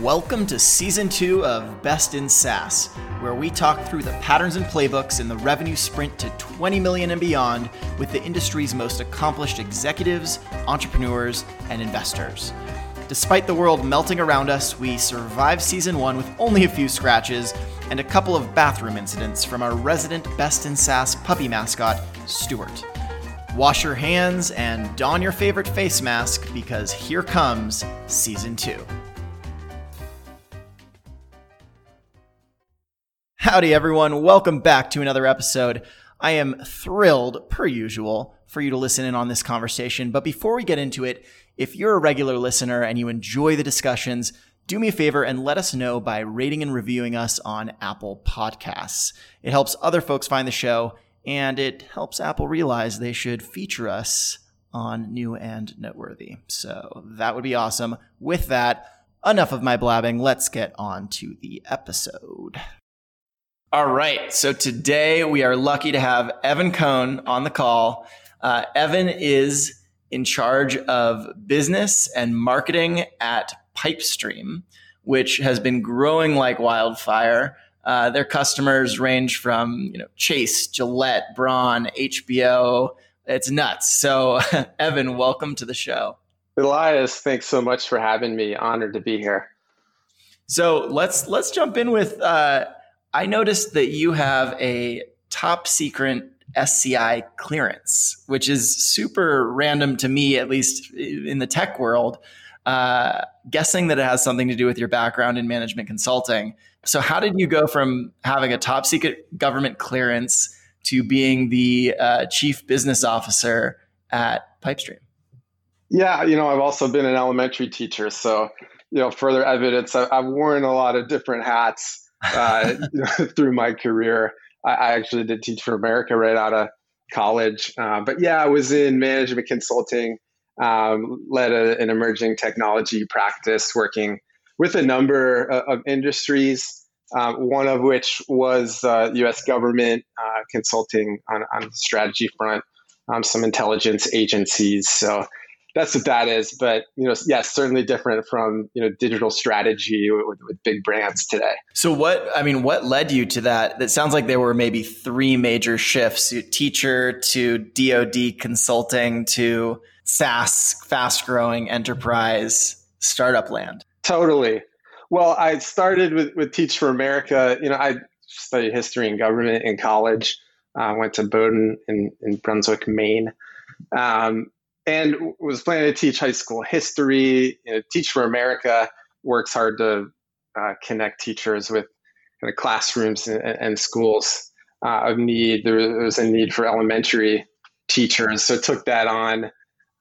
Welcome to season two of Best in SaaS, where we talk through the patterns and playbooks in the revenue sprint to 20 million and beyond with the industry's most accomplished executives, entrepreneurs, and investors. Despite the world melting around us, we survived season one with only a few scratches and a couple of bathroom incidents from our resident Best in SaaS puppy mascot, Stuart. Wash your hands and don your favorite face mask because here comes season two. Howdy, everyone. Welcome back to another episode. I am thrilled, per usual, for you to listen in on this conversation. But before we get into it, if you're a regular listener and you enjoy the discussions, do me a favor and let us know by rating and reviewing us on Apple Podcasts. It helps other folks find the show and it helps Apple realize they should feature us on New and Noteworthy. So that would be awesome. With that, enough of my blabbing. Let's get on to the episode. All right. So today we are lucky to have Evan Cohn on the call. Uh, Evan is in charge of business and marketing at Pypestream, which has been growing like wildfire. Uh, their customers range from you know Chase, Gillette, Braun, HBO. It's nuts. So, Evan, welcome to the show. Elias, thanks so much for having me. Honored to be here. So let's let's jump in with uh, I noticed that you have a top secret SCI clearance, which is super random to me, at least in the tech world. Uh, guessing that it has something to do with your background in management consulting. So, how did you go from having a top secret government clearance to being the uh, chief business officer at Pypestream? Yeah, you know, I've also been an elementary teacher, so you know, further evidence. I've worn a lot of different hats uh, through my career. I, I, actually did teach for America right out of college. Uh, but yeah, I was in management consulting, um, led a, an emerging technology practice working with a number of, of industries. Um, one of which was uh, U.S. government uh, consulting on, on the strategy front, um, some intelligence agencies. So that's what that is. But you know, yes, certainly different from you know digital strategy with, with, big brands today. So what I mean, what led you to that? That sounds like there were maybe three major shifts: teacher to DoD consulting to SaaS, fast-growing enterprise startup land. Totally. Well, I started with, with Teach for America. You know, I studied history and government in college. I uh, went to Bowdoin in, in Brunswick, Maine. Um, and was planning to teach high school history. You know, teach for America works hard to uh, connect teachers with kind of classrooms and, and schools uh, of need. There was a need for elementary teachers, so took that on,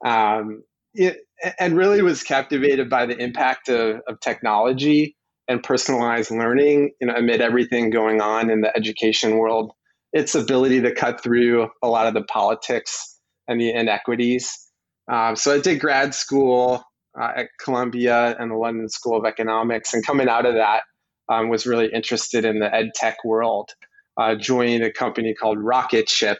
um, it, and really was captivated by the impact of, of technology and personalized learning you know, amid everything going on in the education world. Its ability to cut through a lot of the politics and the inequities um, so I did grad school uh, at Columbia and the London School of Economics, and coming out of that, um, was really interested in the ed tech world. Uh, joined a company called Rocketship,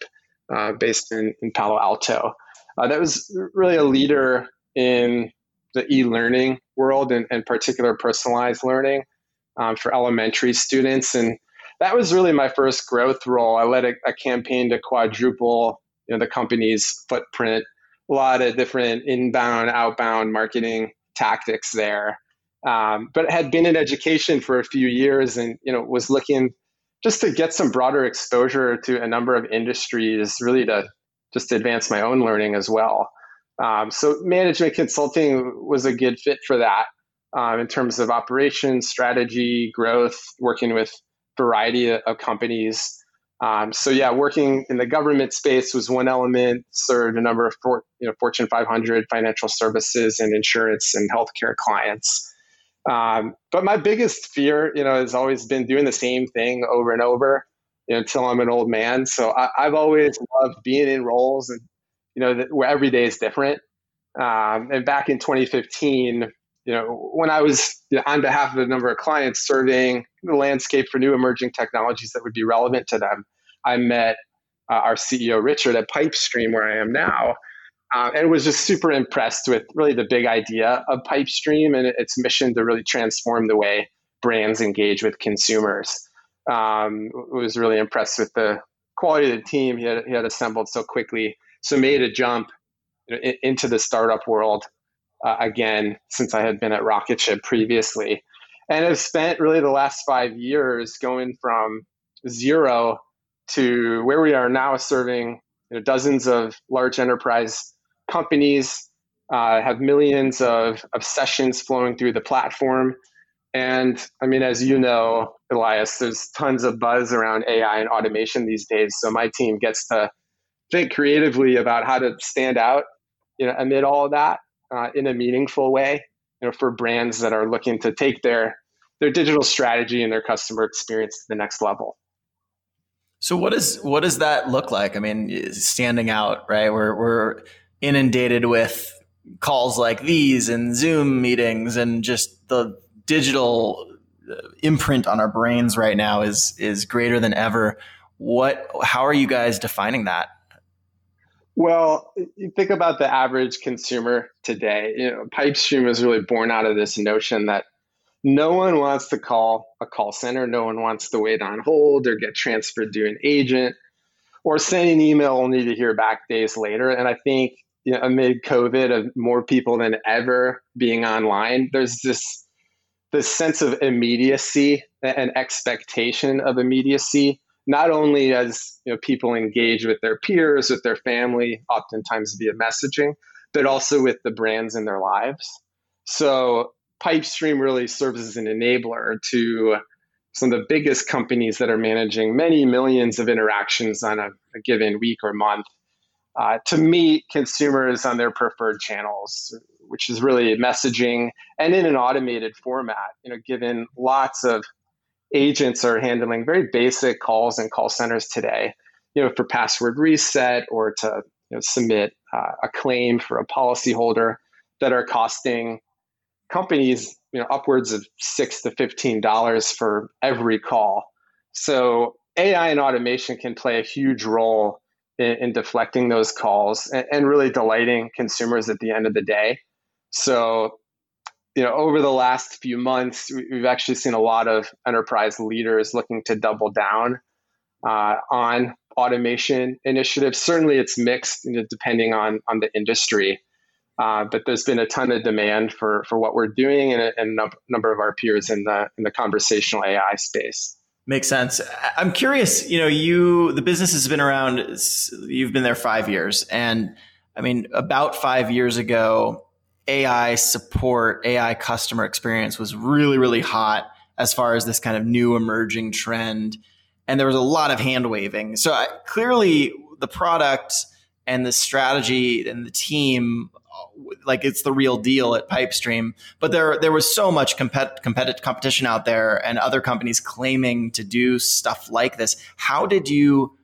uh, based in, in Palo Alto. Uh, that was really a leader in the e-learning world, and in particular personalized learning um, for elementary students. And that was really my first growth role. I led a, a campaign to quadruple you know, the company's footprint a lot of different inbound, outbound marketing tactics there. Um, but had been in education for a few years and you know was looking just to get some broader exposure to a number of industries, really to just advance my own learning as well. Um, so management consulting was a good fit for that um, in terms of operations, strategy, growth, working with variety of companies. Um, so yeah, working in the government space was one element. Served a number of for, you know Fortune 500 financial services and insurance and healthcare clients. Um, but my biggest fear, you know, has always been doing the same thing over and over you know, until I'm an old man. So I, have always loved being in roles and you know where every day is different. Um, and back in 2015, you know, when I was you know, on behalf of a number of clients surveying the landscape for new emerging technologies that would be relevant to them, I met uh, our CEO Richard at Pypestream, where I am now, uh, and was just super impressed with really the big idea of Pypestream and its mission to really transform the way brands engage with consumers. Um, was really impressed with the quality of the team he had, he had assembled so quickly. So made a jump into the startup world uh, again since I had been at Rocketship previously, and have spent really the last five years going from zero to where we are now, serving you know, dozens of large enterprise companies. Uh, have millions of, of sessions flowing through the platform. And I mean, as you know, Elias, there's tons of buzz around AI and automation these days. So my team gets to think creatively about how to stand out, you know, amid all of that uh, in a meaningful way, you know, for brands that are looking to take their their digital strategy and their customer experience to the next level. So what does what does that look like? I mean, standing out, right? We're we're inundated with calls like these and Zoom meetings and just the digital uh, imprint on our brains right now is is greater than ever. What how are you guys defining that? Well, you think about the average consumer today. You know, Pypestream is really born out of this notion that no one wants to call a call center. No one wants to wait on hold or get transferred to an agent or send an email only to hear back days later. And I think you know, amid COVID, of more people than ever being online, there's this this sense of immediacy and expectation of immediacy not only as you know, people engage with their peers, with their family, oftentimes via messaging, but also with the brands in their lives. So Pypestream really serves as an enabler to some of the biggest companies that are managing many millions of interactions on a, a given week or month uh, to meet consumers on their preferred channels, which is really messaging and in an automated format. You know, given lots of agents are handling very basic calls and call centers today, you know, for password reset or to you know, submit uh, a claim for a policyholder that are costing companies, you know, upwards of six to fifteen dollars for every call. So AI and automation can play a huge role in, in deflecting those calls and, and really delighting consumers at the end of the day. So you know, over the last few months, we've actually seen a lot of enterprise leaders looking to double down uh, on automation initiatives. Certainly, it's mixed, you know, depending on on the industry. Uh, but there's been a ton of demand for for what we're doing, and a, and a number of our peers in the in the conversational AI space. Makes sense. I'm curious. You know, you the business has been around. You've been there five years, and I mean, about five years ago, AI support, AI customer experience was really, really hot as far as this kind of new emerging trend. And there was a lot of hand waving. So I, clearly, the product and the strategy and the team, like it's the real deal at Pypestream. But there, there was so much compet- competition out there, and other companies claiming to do stuff like this. How did you?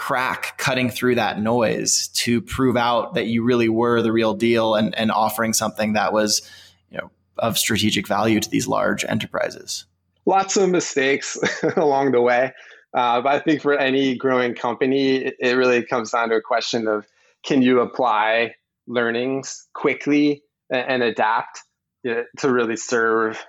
Crack cutting through that noise to prove out that you really were the real deal and, and offering something that was you know of strategic value to these large enterprises. Lots of mistakes along the way uh, but i think for any growing company it, it really comes down to a question of can you apply learnings quickly and, and adapt to really serve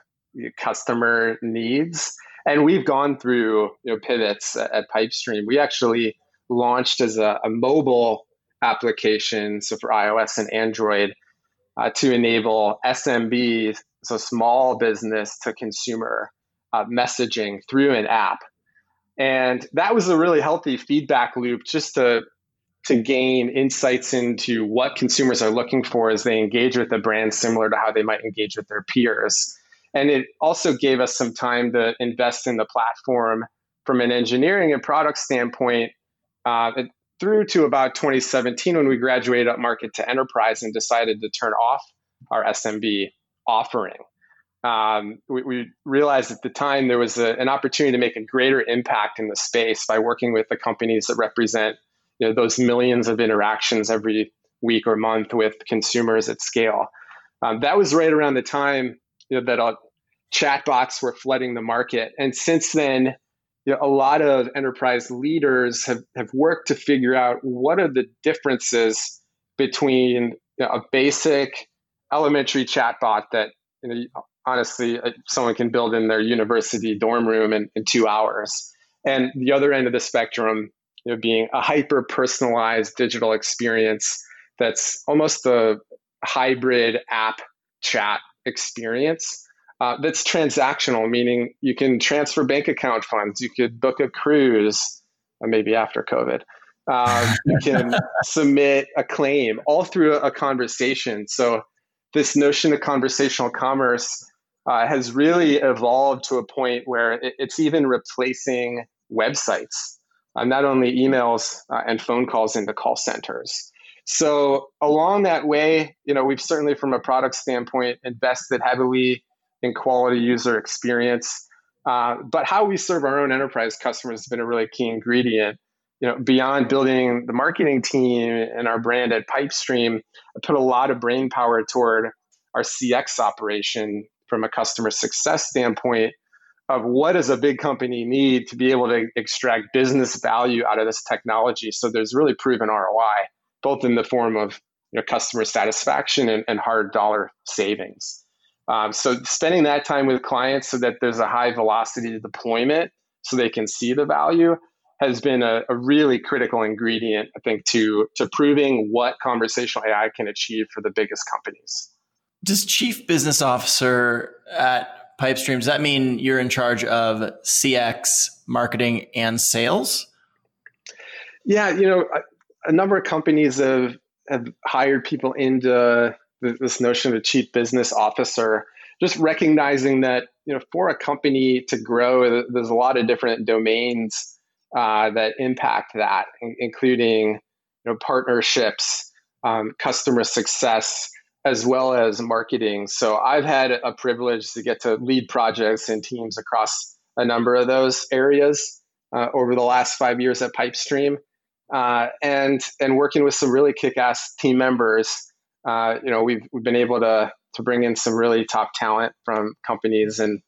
customer needs? And we've gone through you know pivots at, at Pypestream. We actually launched as a, a mobile application, so for iOS and Android, uh, to enable SMB, so small business to consumer uh, messaging through an app. And that was a really healthy feedback loop just to, to gain insights into what consumers are looking for as they engage with the brand, similar to how they might engage with their peers. And it also gave us some time to invest in the platform from an engineering and product standpoint uh, through to about 2017 when we graduated up market to enterprise and decided to turn off our SMB offering. Um, we, we, realized at the time there was a, an opportunity to make a greater impact in the space by working with the companies that represent you know, those millions of interactions every week or month with consumers at scale. Um, that was right around the time you know, that uh, chatbots were flooding the market. And since then, you know, a lot of enterprise leaders have, have worked to figure out what are the differences between you know, a basic elementary chatbot that you know, honestly uh, someone can build in their university dorm room in, in two hours, and the other end of the spectrum, you know, being a hyper personalized digital experience that's almost a hybrid app chat experience uh, that's transactional, meaning you can transfer bank account funds, you could book a cruise, uh, maybe after COVID. Um, you can submit a claim all through a, a, conversation. So, this notion of conversational commerce uh, has really evolved to a point where it, it's even replacing websites, uh, not only emails uh, and phone calls into call centers. So, along that way, you know, we've certainly, from a product standpoint, invested heavily in quality user experience. Uh, but how we serve our own enterprise customers has been a really key ingredient. You know, beyond building the marketing team and our brand at Pypestream, I put a lot of brain power toward our CX operation from a customer success standpoint of what does a big company need to be able to extract business value out of this technology. So there's really proven ROI, both in the form of you know, customer satisfaction and, and hard dollar savings. Um, so spending that time with clients so that there's a high velocity deployment so they can see the value has been a, a, really critical ingredient, I think, to to proving what conversational AI can achieve for the biggest companies. Does chief business officer at Pypestream does that mean you're in charge of CX, marketing, and sales? Yeah, you know, a, a number of companies have have hired people into this notion of a chief business officer, just recognizing that you know for a company to grow, there's a lot of different domains uh, that impact that, including you know partnerships, um, customer success, as well as marketing. So I've had a privilege to get to lead projects and teams across a number of those areas uh, over the last five years at Pypestream, uh, and and working with some really kick-ass team members uh, you know, we've we've been able to to bring in some really top talent from companies and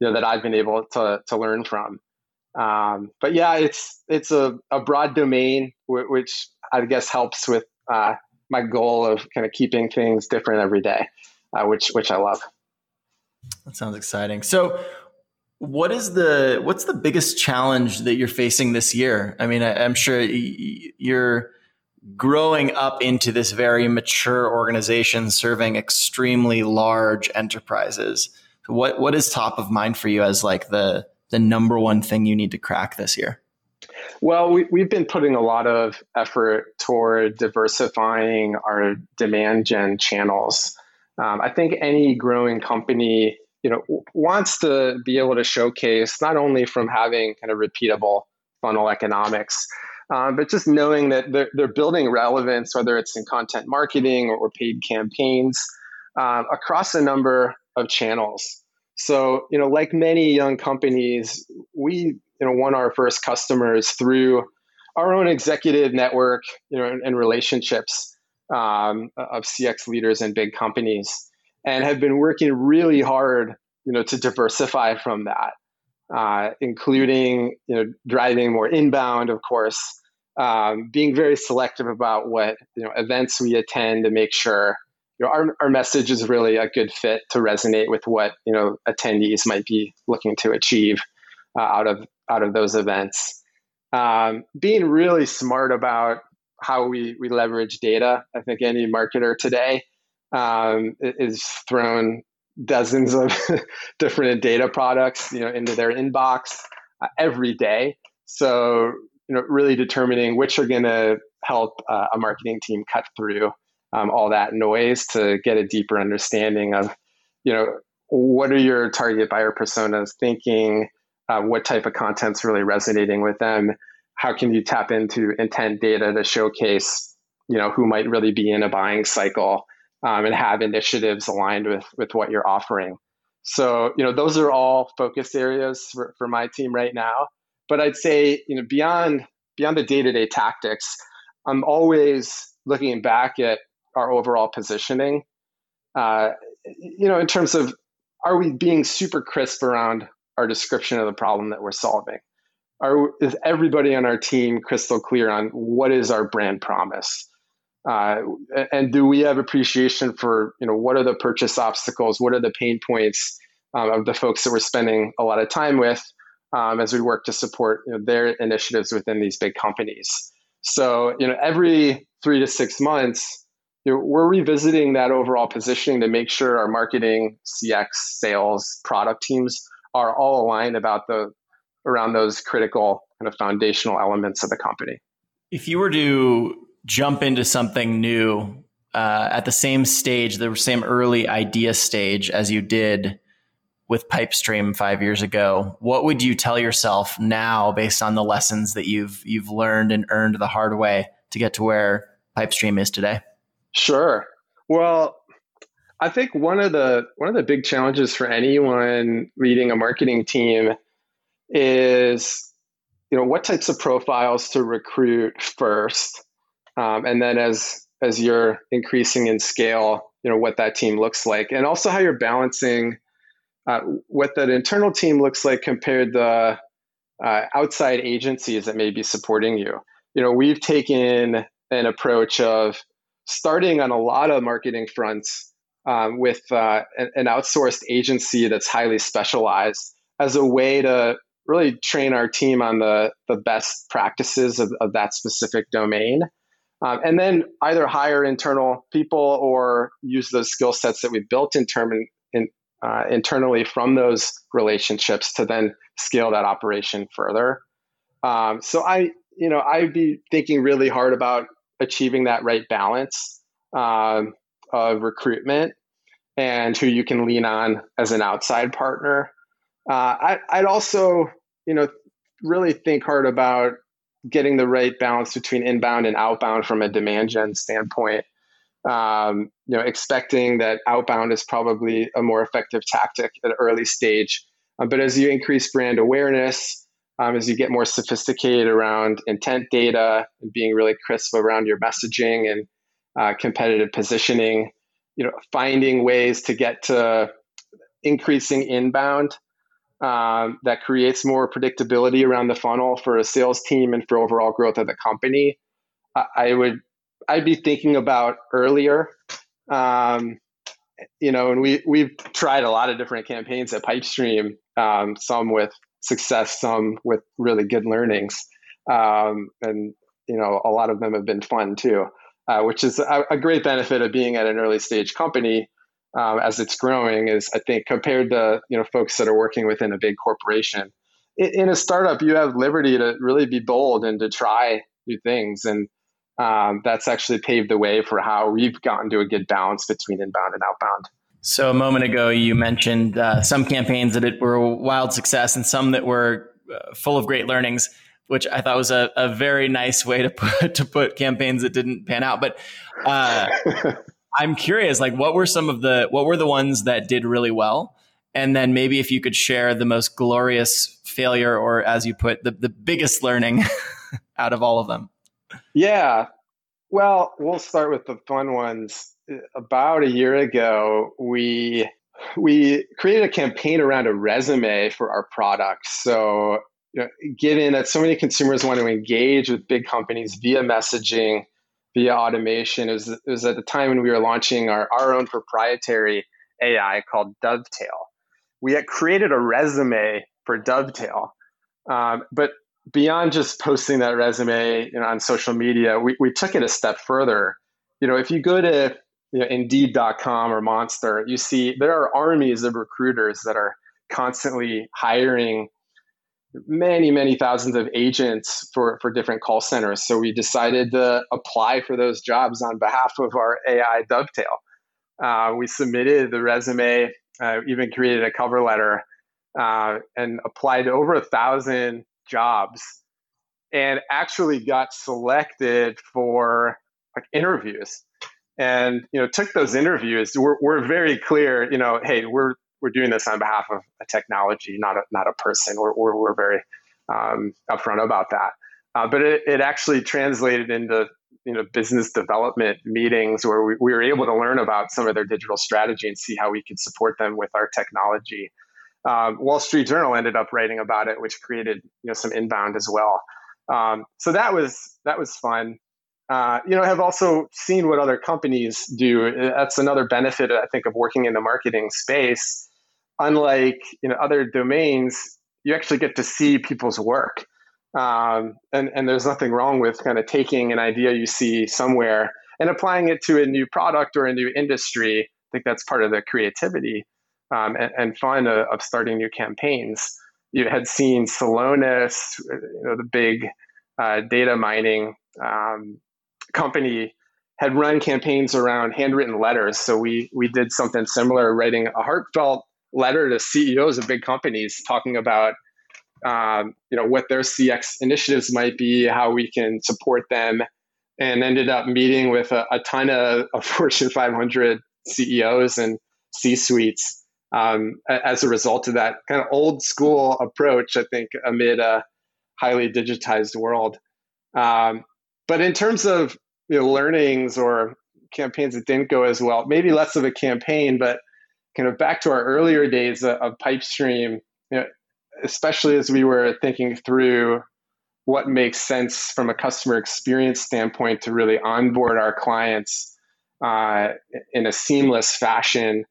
you know that I've been able to to learn from. Um, but yeah, it's it's a, a broad domain w- which I guess helps with uh, my goal of kind of keeping things different every day, uh, which which I love. That sounds exciting. So, what is the what's the biggest challenge that you're facing this year? I mean, I, am sure you're growing up into this very mature organization serving extremely large enterprises. What what is top of mind for you as like the the number one thing you need to crack this year? Well, we, we've been putting a lot of effort toward diversifying our demand gen channels. Um, I think any growing company, you know, wants to be able to showcase not only from having kind of repeatable funnel economics, um, but just knowing that they're, they're building relevance, whether it's in content marketing or, paid campaigns, um, across a number of channels. So, you know, like many young companies, we you know won our first customers through our own executive network, you know, and, and relationships um, of CX leaders and big companies, and have been working really hard, you know, to diversify from that uh, including you know driving more inbound, of course, um, being very selective about what you know events we attend to make sure you know our, our message is really a good fit to resonate with what you know attendees might be looking to achieve uh, out of out of those events. Um, being really smart about how we, we leverage data. I think any marketer today um, is thrown dozens of different data products, you know, into their inbox uh, every day. So, you know, really determining which are going to help uh, a marketing team cut through um, all that noise to get a deeper understanding of, you know, what are your target buyer personas thinking? Uh, what type of content's really resonating with them? How can you tap into intent data to showcase, you know, who might really be in a buying cycle? Um, and have initiatives aligned with with what you're offering. So you know those are all focus areas for, for my team right now. But I'd say you know beyond beyond the day to day tactics, I'm always looking back at our overall positioning. Uh, you know, in terms of are we being super crisp around our description of the problem that we're solving? Are is everybody on our team crystal clear on what is our brand promise? Uh, and do we have appreciation for you know what are the purchase obstacles? What are the pain points um, of the folks that we're spending a lot of time with um, as we work to support you know, their initiatives within these big companies? So you know every three to six months, you know, we're revisiting that overall positioning to make sure our marketing, CX, sales, product teams are all aligned about the around those critical kind of foundational elements of the company. If you were to jump into something new uh, at the same stage, the same early idea stage as you did with Pypestream five years ago, what would you tell yourself now based on the lessons that you've you've learned and earned the hard way to get to where Pypestream is today? Sure. Well, I think one of the one of the big challenges for anyone leading a marketing team is you know what types of profiles to recruit first, um, and then as as you're increasing in scale, you know what that team looks like, and also how you're balancing uh, what that internal team looks like compared to uh, outside agencies that may be supporting you. You know, we've taken an approach of starting on a lot of marketing fronts um, with uh, an outsourced agency that's highly specialized as a way to really train our team on the, the best practices of, of that specific domain. Um, and then either hire internal people or use those skill sets that we've built in term in, uh, internally from those relationships to then scale that operation further. Um, so I, you know, I'd be thinking really hard about achieving that right balance um, of recruitment and who you can lean on as an outside partner. Uh, I, I'd also, you know, really think hard about getting the right balance between inbound and outbound from a demand gen standpoint. Um, you know, expecting that outbound is probably a more effective tactic at an early stage. Uh, but as you increase brand awareness, um, as you get more sophisticated around intent data and being really crisp around your messaging and uh, competitive positioning, you know, finding ways to get to increasing inbound um, that creates more predictability around the funnel for a sales team and for overall growth of the company. I, I would I'd be thinking about earlier. Um, you know, and we we've tried a lot of different campaigns at Pypestream, um, some with success, some with really good learnings, um, and you know, a lot of them have been fun too uh, which is a, a, great benefit of being at an early stage company um, as it's growing. Is I think compared to you know folks that are working within a big corporation, in, in a startup you have liberty to really be bold and to try new things, and um, that's actually paved the way for how we've gotten to a good balance between inbound and outbound. So a moment ago, you mentioned uh, some campaigns that were a wild success and some that were uh, full of great learnings which I thought was a, a very nice way to put to put campaigns that didn't pan out. But uh, I'm curious, like, what were some of the what were the ones that did really well? And then maybe if you could share the most glorious failure, or as you put, the, the biggest learning out of all of them. Yeah. Well, we'll start with the fun ones. About a year ago, we we created a campaign around a resume for our product. So you know, given that so many consumers want to engage with big companies via messaging, via automation, was, it was at the time when we were launching our, our own proprietary AI called Dovetail. We had created a resume for Dovetail, um, but beyond just posting that resume you know, on social media, we, we took it a step further. You know, if you go to you know, Indeed.com or Monster, you see there are armies of recruiters that are constantly hiring many, many thousands of agents for, for different call centers. So we decided to apply for those jobs on behalf of our AI Dovetail. Uh, we submitted the resume, uh, even created a cover letter, uh, and applied to over a thousand jobs, and actually got selected for like interviews. And you know, took those interviews. We're, we're very clear. You know, hey, we're we're doing this on behalf of a technology, not a, not a person. We're, we're, we're very um, upfront about that. Uh, but it, it actually translated into you know business development meetings where we, we were able to learn about some of their digital strategy and see how we could support them with our technology. Um, Wall Street Journal ended up writing about it, which created you know some inbound as well. Um, so that was that was fun. uh, you know, I have also seen what other companies do. That's another benefit, I think, of working in the marketing space. Unlike you know other domains, you actually get to see people's work, um, and and there's nothing wrong with kind of taking an idea you see somewhere and applying it to a new product or a new industry. I think that's part of the creativity um, and, and, fun of, of starting new campaigns. You had seen Celonis, you know, the big uh, data mining um, company had run campaigns around handwritten letters. So we we did something similar, writing a heartfelt letter to CEOs of big companies, talking about um, you know what their CX initiatives might be, how we can support them, and ended up meeting with a, a ton of, of, Fortune 500 CEOs and C suites um, as a result of that kind of old school approach. I think amid a highly digitized world. Um, but in terms of you know, learnings or campaigns that didn't go as well, maybe less of a campaign, but kind of back to our earlier days of, Pypestream, you know, especially as we were thinking through what makes sense from a customer experience standpoint to really onboard our clients uh, in a seamless fashion.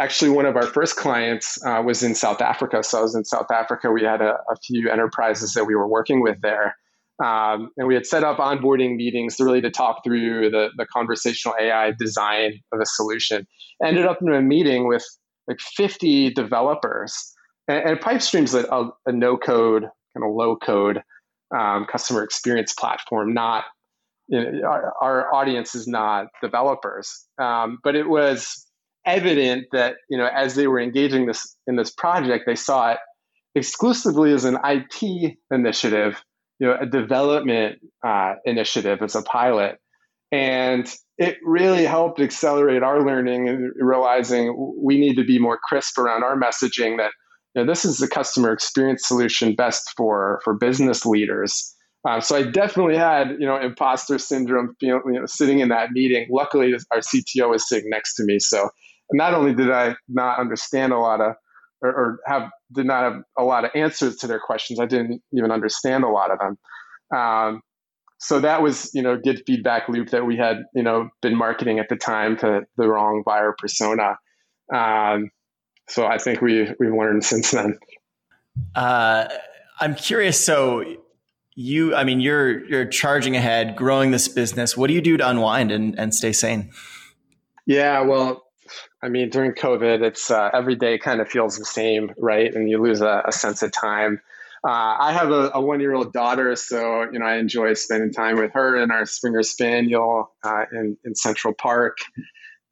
Actually, one of our first clients uh, was in South Africa. So I was in South Africa. We had a, a few enterprises that we were working with there. Um, and we had set up onboarding meetings to really to talk through the, the conversational AI design of a solution. Ended up in a meeting with like 50 developers. And, and Pypestream's a, a, a no code, kind of low code um, customer experience platform, not you know, our, our, audience is not developers. Um, but it was evident that you know as they were engaging this in this project, they saw it exclusively as an IT initiative you know, a development uh, initiative as a pilot. And it really helped accelerate our learning and realizing we need to be more crisp around our messaging that you know, this is the customer experience solution best for, for business leaders. Uh, so I definitely had, you know, imposter syndrome, you know, sitting in that meeting. Luckily, our CTO was sitting next to me. So not only did I not understand a lot of or, or, have did not have a lot of answers to their questions. I didn't even understand a lot of them. Um, so that was you know good feedback loop that we had you know been marketing at the time to the wrong buyer persona. Um, so I think we we've learned since then. Uh, I'm curious. So you, I mean, you're you're charging ahead, growing this business. What do you do to unwind and, and stay sane? Yeah, well, I mean, during COVID, it's uh, every day kind of feels the same, right? And you lose a, a sense of time. Uh, I have a, a one-year-old daughter, so you know I enjoy spending time with her and our Springer Spaniel uh, in in Central Park.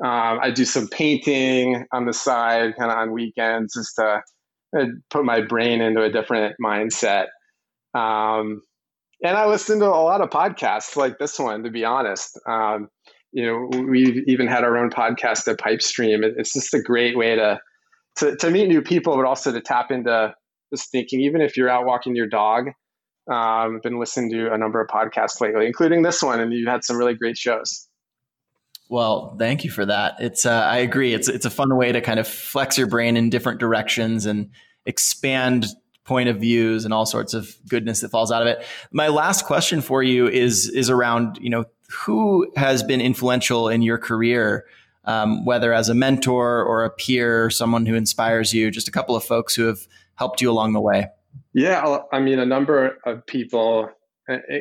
Um, I do some painting on the side, kind of on weekends, just to uh, put my brain into a different mindset. Um, and I listen to a lot of podcasts like this one, to be honest. Um, you know, we've even had our own podcast at Pypestream. It's just a great way to, to, to meet new people, but also to tap into this thinking, even if you're out walking your dog. Um, been listening to a number of podcasts lately, including this one, and you've had some really great shows. Well, thank you for that. It's uh, I agree. It's it's a fun way to kind of flex your brain in different directions and expand point of views and all sorts of goodness that falls out of it. My last question for you is is around you know who has been influential in your career, um, whether as a mentor or a peer, someone who inspires you? Just a couple of folks who have helped you along the way. Yeah, I mean, a number of people,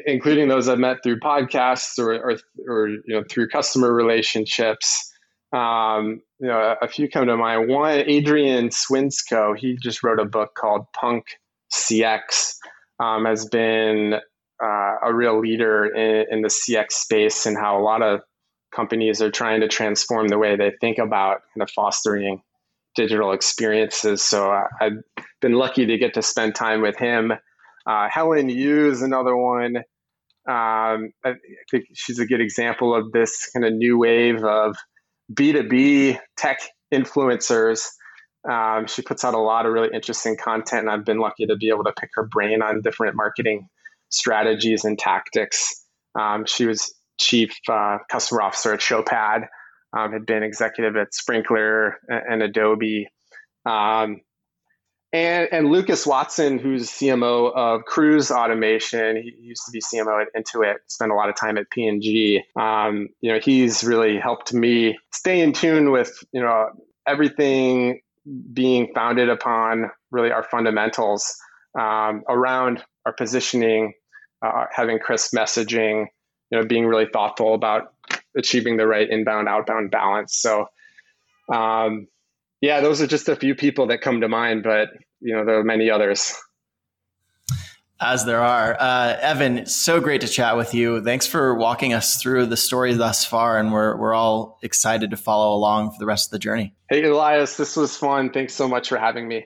including those I've met through podcasts or, or, or you know, through customer relationships. Um, you know, a, few come to mind. One, Adrian Swinscoe, he just wrote a book called Punk CX. Um, has been uh, a real leader in, in, the CX space and how a lot of companies are trying to transform the way they think about kind of fostering digital experiences. So uh, I've been lucky to get to spend time with him. Uh, Helen Yu is another one. Um, I think she's a good example of this kind of new wave of B2B tech influencers. Um, she puts out a lot of really interesting content, and I've been lucky to be able to pick her brain on different marketing strategies and tactics. Um, she was chief uh, customer officer at Showpad, um, had been executive at Sprinklr and, and Adobe. Um, and and Lucas Watson, who's CMO of Cruise Automation, he used to be CMO at Intuit, spent a lot of time at P&G. Um, you know, he's really helped me stay in tune with you know everything being founded upon really our fundamentals um, around our positioning, uh, having crisp messaging, you know, being really thoughtful about achieving the right inbound outbound balance. So. Um, yeah, those are just a few people that come to mind, but you know there are many others. As there are. Uh, Evan, so great to chat with you. Thanks for walking us through the story thus far, and we're, we're all excited to follow along for the rest of the journey. Hey, Elias, this was fun. Thanks so much for having me.